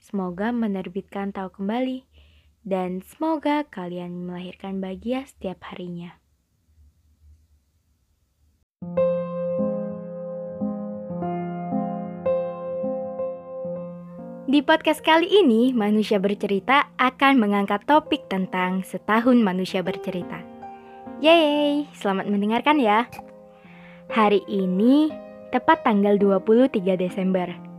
Semoga menerbitkan tahu kembali dan semoga kalian melahirkan bahagia setiap harinya. Di podcast kali ini, Manusia Bercerita akan mengangkat topik tentang setahun manusia bercerita. Yeay, selamat mendengarkan ya. Hari ini tepat tanggal 23 Desember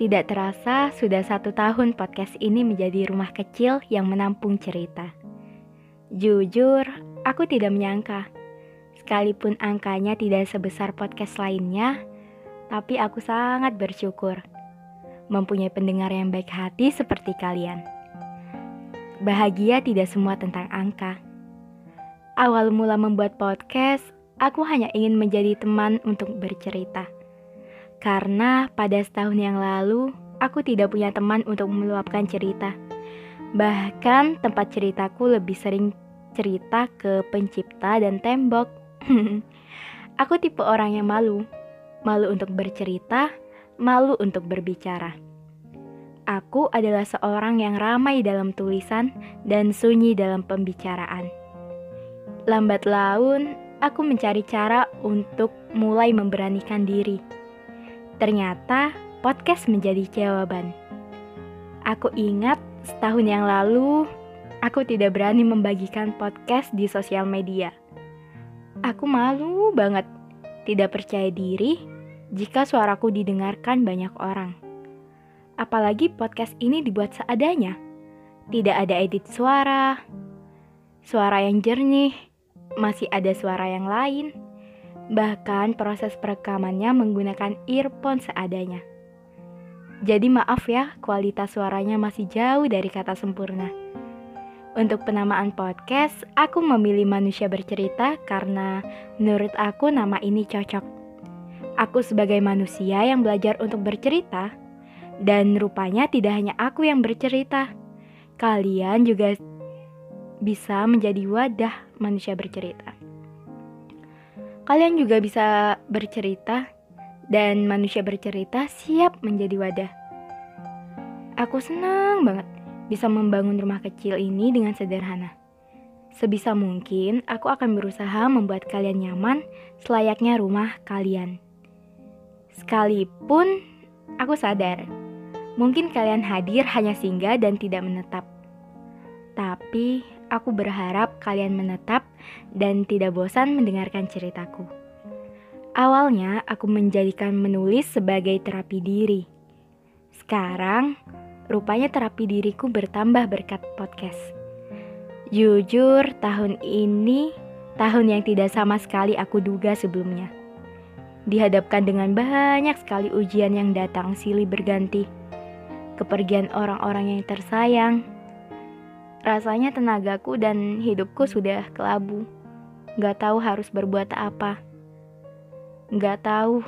tidak terasa sudah satu tahun podcast ini menjadi rumah kecil yang menampung cerita. Jujur, aku tidak menyangka. Sekalipun angkanya tidak sebesar podcast lainnya, tapi aku sangat bersyukur mempunyai pendengar yang baik hati seperti kalian. Bahagia tidak semua tentang angka. Awal mula membuat podcast, aku hanya ingin menjadi teman untuk bercerita karena pada setahun yang lalu, aku tidak punya teman untuk meluapkan cerita. Bahkan tempat ceritaku lebih sering cerita ke pencipta dan tembok. aku tipe orang yang malu. Malu untuk bercerita, malu untuk berbicara. Aku adalah seorang yang ramai dalam tulisan dan sunyi dalam pembicaraan. Lambat laun, aku mencari cara untuk mulai memberanikan diri Ternyata podcast menjadi jawaban. Aku ingat setahun yang lalu, aku tidak berani membagikan podcast di sosial media. Aku malu banget, tidak percaya diri jika suaraku didengarkan banyak orang. Apalagi podcast ini dibuat seadanya. Tidak ada edit suara, suara yang jernih, masih ada suara yang lain Bahkan proses perekamannya menggunakan earphone seadanya. Jadi maaf ya, kualitas suaranya masih jauh dari kata sempurna. Untuk penamaan podcast, aku memilih manusia bercerita karena menurut aku nama ini cocok. Aku sebagai manusia yang belajar untuk bercerita, dan rupanya tidak hanya aku yang bercerita. Kalian juga bisa menjadi wadah manusia bercerita. Kalian juga bisa bercerita dan manusia bercerita siap menjadi wadah. Aku senang banget bisa membangun rumah kecil ini dengan sederhana. Sebisa mungkin, aku akan berusaha membuat kalian nyaman selayaknya rumah kalian. Sekalipun aku sadar, mungkin kalian hadir hanya singgah dan tidak menetap. Tapi aku berharap kalian menetap dan tidak bosan mendengarkan ceritaku. Awalnya, aku menjadikan menulis sebagai terapi diri. Sekarang, rupanya terapi diriku bertambah berkat podcast. Jujur, tahun ini tahun yang tidak sama sekali aku duga sebelumnya. Dihadapkan dengan banyak sekali ujian yang datang silih berganti. Kepergian orang-orang yang tersayang, Rasanya tenagaku dan hidupku sudah kelabu. Gak tahu harus berbuat apa. Gak tahu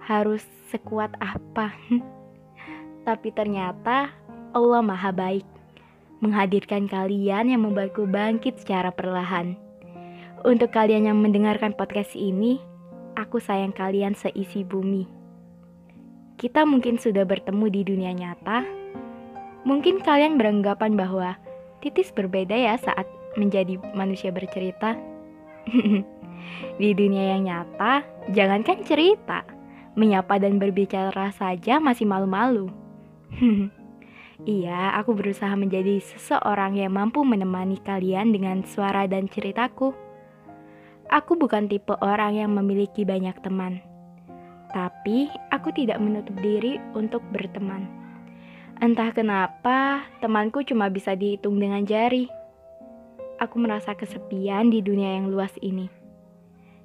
harus sekuat apa. Tapi ternyata Allah Maha Baik menghadirkan kalian yang membuatku bangkit secara perlahan. Untuk kalian yang mendengarkan podcast ini, aku sayang kalian seisi bumi. Kita mungkin sudah bertemu di dunia nyata. Mungkin kalian beranggapan bahwa titis berbeda ya saat menjadi manusia bercerita. Di dunia yang nyata, jangankan cerita, menyapa dan berbicara saja masih malu-malu. Iya, aku berusaha menjadi seseorang yang mampu menemani kalian dengan suara dan ceritaku. Aku bukan tipe orang yang memiliki banyak teman, tapi aku tidak menutup diri untuk berteman. Entah kenapa, temanku cuma bisa dihitung dengan jari. Aku merasa kesepian di dunia yang luas ini.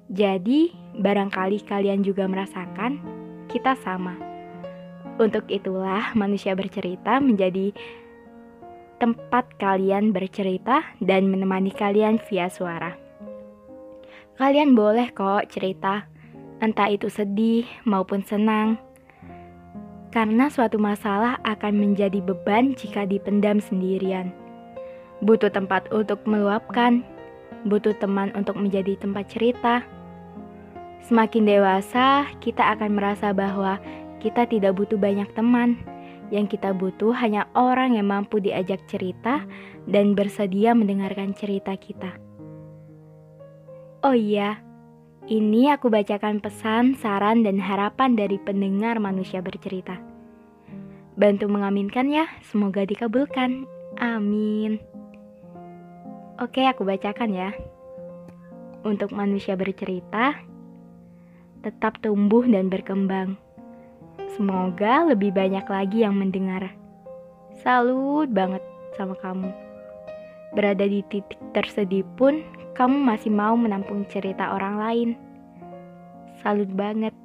Jadi, barangkali kalian juga merasakan kita sama. Untuk itulah manusia bercerita menjadi tempat kalian bercerita dan menemani kalian via suara. Kalian boleh kok cerita, entah itu sedih maupun senang. Karena suatu masalah akan menjadi beban jika dipendam sendirian. Butuh tempat untuk meluapkan, butuh teman untuk menjadi tempat cerita. Semakin dewasa, kita akan merasa bahwa kita tidak butuh banyak teman. Yang kita butuh hanya orang yang mampu diajak cerita dan bersedia mendengarkan cerita kita. Oh iya, ini aku bacakan pesan, saran, dan harapan dari pendengar manusia bercerita. Bantu mengaminkan ya, semoga dikabulkan. Amin. Oke, aku bacakan ya. Untuk manusia bercerita, tetap tumbuh dan berkembang Semoga lebih banyak lagi yang mendengar. Salut banget sama kamu. Berada di titik tersedih pun, kamu masih mau menampung cerita orang lain. Salut banget.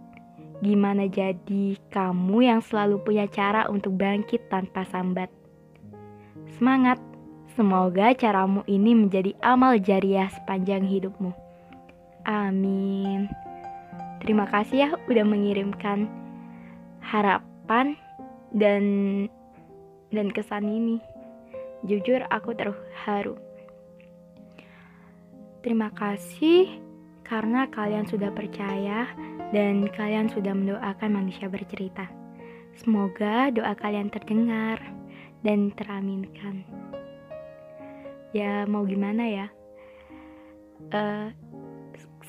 Gimana jadi kamu yang selalu punya cara untuk bangkit tanpa sambat? Semangat! Semoga caramu ini menjadi amal jariah sepanjang hidupmu. Amin. Terima kasih ya udah mengirimkan harapan dan dan kesan ini. Jujur aku terharu. Terima kasih karena kalian sudah percaya dan kalian sudah mendoakan manusia bercerita. Semoga doa kalian terdengar dan teraminkan. Ya mau gimana ya? Uh,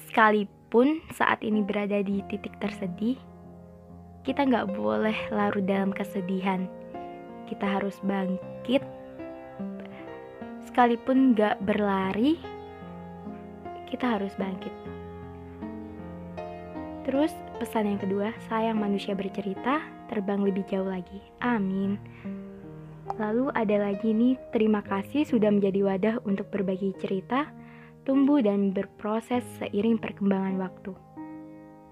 sekalipun saat ini berada di titik tersedih, kita nggak boleh larut dalam kesedihan. Kita harus bangkit, sekalipun nggak berlari, kita harus bangkit. Terus pesan yang kedua, sayang manusia bercerita, terbang lebih jauh lagi. Amin. Lalu ada lagi nih, terima kasih sudah menjadi wadah untuk berbagi cerita, tumbuh dan berproses seiring perkembangan waktu.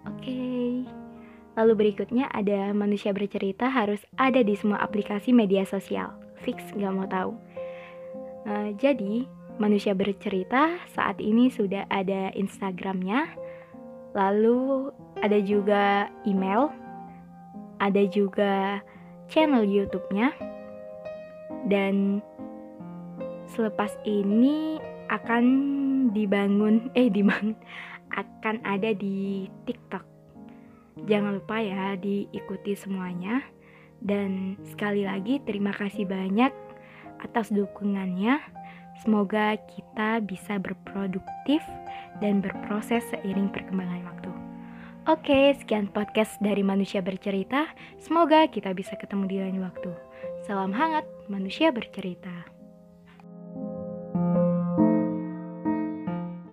Oke. Okay. Lalu berikutnya ada manusia bercerita harus ada di semua aplikasi media sosial. Fix nggak mau tahu. Uh, jadi manusia bercerita saat ini sudah ada Instagramnya, lalu ada juga email, ada juga channel YouTube-nya, dan selepas ini akan dibangun eh dibangun akan ada di TikTok. Jangan lupa ya diikuti semuanya. Dan sekali lagi terima kasih banyak atas dukungannya. Semoga kita bisa berproduktif dan berproses seiring perkembangan waktu. Oke, sekian podcast dari Manusia Bercerita. Semoga kita bisa ketemu di lain waktu. Salam hangat, Manusia Bercerita.